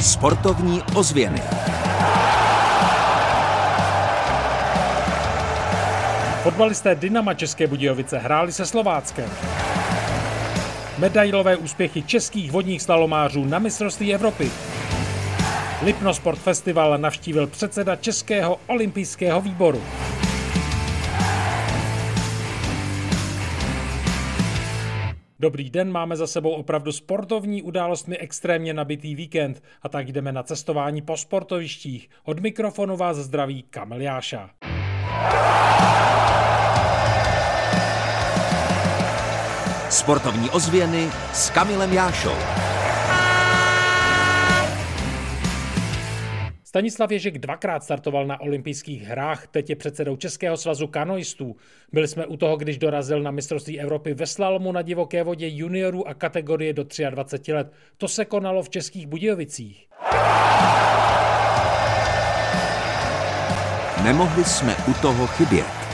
Sportovní ozvěny. Fotbalisté Dynama České Budějovice hráli se Slováckem. Medailové úspěchy českých vodních slalomářů na mistrovství Evropy. Lipno Sport Festival navštívil předseda Českého olympijského výboru. Dobrý den, máme za sebou opravdu sportovní událostmi extrémně nabitý víkend a tak jdeme na cestování po sportovištích. Od mikrofonu vás zdraví Kamil Jáša. Sportovní ozvěny s Kamilem Jášou. Stanislav Ježek dvakrát startoval na olympijských hrách, teď je předsedou Českého svazu kanoistů. Byli jsme u toho, když dorazil na mistrovství Evropy ve slalomu na divoké vodě juniorů a kategorie do 23 let. To se konalo v Českých Budějovicích. Nemohli jsme u toho chybět.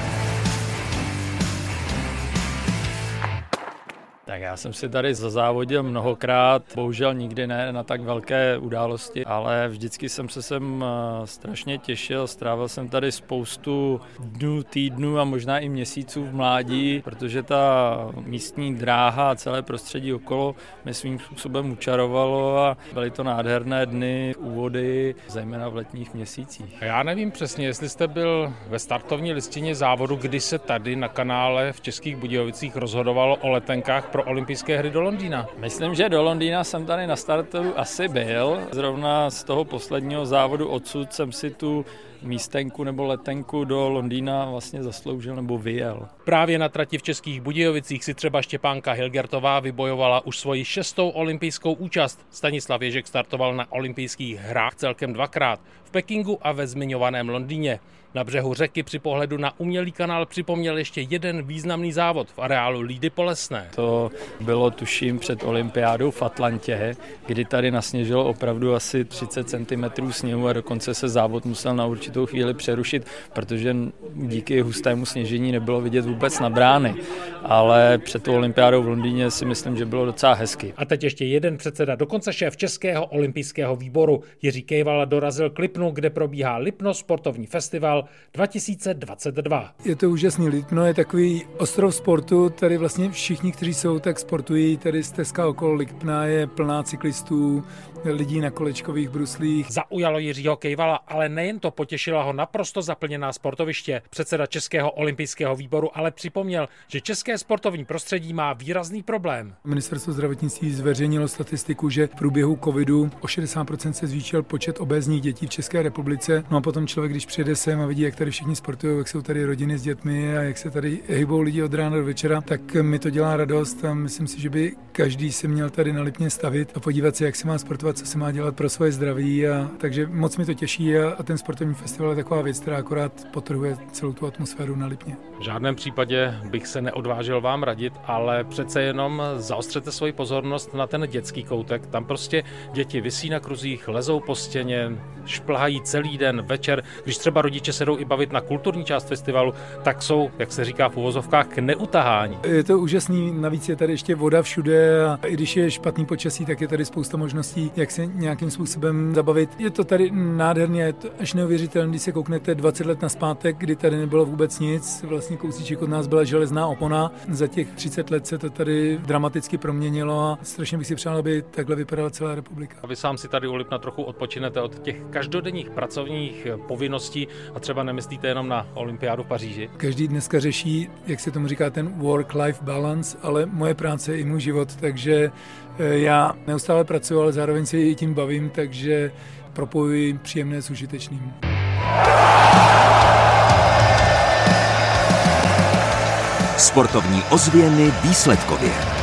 Tak já jsem si tady zazávodil mnohokrát, bohužel nikdy ne na tak velké události, ale vždycky jsem se sem eh, strašně těšil, strávil jsem tady spoustu dnů, týdnů a možná i měsíců v mládí, protože ta místní dráha a celé prostředí okolo mě svým způsobem učarovalo a byly to nádherné dny, úvody, zejména v letních měsících. Já nevím přesně, jestli jste byl ve startovní listině závodu, kdy se tady na kanále v Českých Budějovicích rozhodovalo o letenkách pro olympijské hry do Londýna. Myslím, že do Londýna jsem tady na startu asi byl. Zrovna z toho posledního závodu odsud jsem si tu místenku nebo letenku do Londýna vlastně zasloužil nebo vyjel. Právě na trati v Českých Budějovicích si třeba Štěpánka Hilgertová vybojovala už svoji šestou olympijskou účast. Stanislav Ježek startoval na olympijských hrách celkem dvakrát Pekingu a ve zmiňovaném Londýně. Na břehu řeky při pohledu na umělý kanál připomněl ještě jeden významný závod v areálu Lídy Polesné. To bylo tuším před olympiádou v Atlantě, kdy tady nasněžilo opravdu asi 30 cm sněhu a dokonce se závod musel na určitou chvíli přerušit, protože díky hustému sněžení nebylo vidět vůbec na brány. Ale před tou olympiádou v Londýně si myslím, že bylo docela hezky. A teď ještě jeden předseda, dokonce šéf Českého olympijského výboru. Jiří Kejvala dorazil k Lipnu, kde probíhá Lipno sportovní festival 2022. Je to úžasný. Lipno je takový ostrov sportu, tady vlastně všichni, kteří jsou, tak sportují. Tady stezka okolo Lipna je plná cyklistů, lidí na kolečkových bruslích. Zaujalo Jiřího Kejvala, ale nejen to potěšila ho naprosto zaplněná sportoviště. Předseda Českého olympijského výboru ale připomněl, že české sportovní prostředí má výrazný problém. Ministerstvo zdravotnictví zveřejnilo statistiku, že v průběhu covidu o 60% se zvýšil počet obézních dětí v České republice. No a potom člověk, když přijede sem a vidí, jak tady všichni sportují, jak jsou tady rodiny s dětmi a jak se tady hybou lidi od rána do večera, tak mi to dělá radost a myslím si, že by každý se měl tady na Lipně stavit a podívat se, jak se má sportovat, co se má dělat pro svoje zdraví. A, takže moc mi to těší a, a ten sportovní festival je taková věc, která akorát potrhuje celou tu atmosféru na Lipně. V žádném případě bych se neodvážil vám radit, ale přece jenom zaostřete svoji pozornost na ten dětský koutek. Tam prostě děti vysí na kruzích, lezou po stěně, šplhají celý den, večer. Když třeba rodiče se jdou i bavit na kulturní část festivalu, tak jsou, jak se říká v uvozovkách, k neutahání. Je to úžasný, navíc je tady ještě voda všude a i když je špatný počasí, tak je tady spousta možností, jak se nějakým způsobem zabavit. Je to tady nádherně, je to až neuvěřitelné, když se kouknete 20 let na zpátek, kdy tady nebylo vůbec nic. Vlastně kousíček od nás byla železná opona. Za těch 30 let se to tady dramaticky proměnilo a strašně bych si přál, aby takhle vypadala celá republika. A vy sám si tady u Lipna trochu odpočinete od těch každodenních pracovních povinností a třeba nemyslíte jenom na olympiádu v Paříži? Každý dneska řeší, jak se tomu říká, ten work-life balance, ale moje práce je i můj život, takže eh, já neustále pracuji, ale zároveň se i tím bavím, takže propojuji příjemné s užitečným. Sportovní ozvěny výsledkově.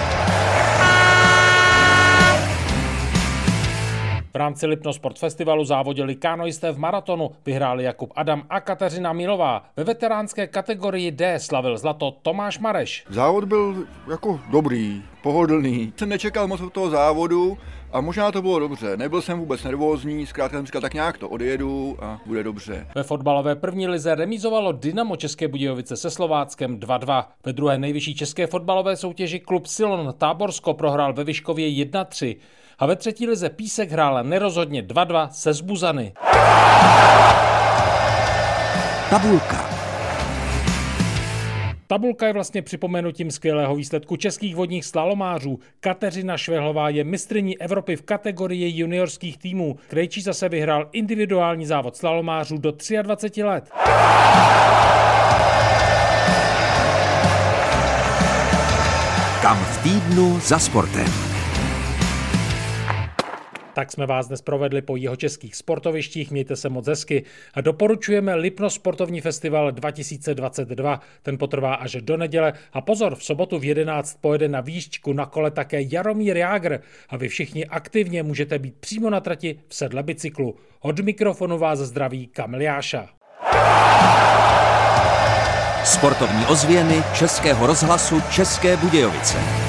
Rámci Lipno Sport Festivalu závodili kanoisté v maratonu, vyhráli Jakub Adam a Kateřina Milová. Ve veteránské kategorii D slavil zlato Tomáš Mareš. Závod byl jako dobrý, pohodlný. Jsem nečekal moc od toho závodu, A možná to bylo dobře. Nebyl jsem vůbec nervózní, zkrátka jsem říkal, tak nějak to odjedu a bude dobře. Ve fotbalové první lize remizovalo Dynamo České Budějovice se Slováckem 2-2. Ve druhé nejvyšší české fotbalové soutěži klub Silon Táborsko prohrál ve Vyškově 1-3. A ve třetí lize Písek hrál nerozhodně 2-2 se Zbuzany. Tabulka. Tabulka je vlastně připomenutím skvělého výsledku českých vodních slalomářů. Kateřina Švehlová je mistrní Evropy v kategorii juniorských týmů. Krejčí zase vyhrál individuální závod slalomářů do 23 let. Kam v týdnu za sportem. Tak jsme vás dnes provedli po jeho českých sportovištích, mějte se moc hezky a doporučujeme Lipno sportovní festival 2022. Ten potrvá až do neděle a pozor, v sobotu v 11 pojede na výšťku na kole také Jaromír Jágr a vy všichni aktivně můžete být přímo na trati v sedle bicyklu. Od mikrofonu vás zdraví Kamil Jáša. Sportovní ozvěny Českého rozhlasu České Budějovice.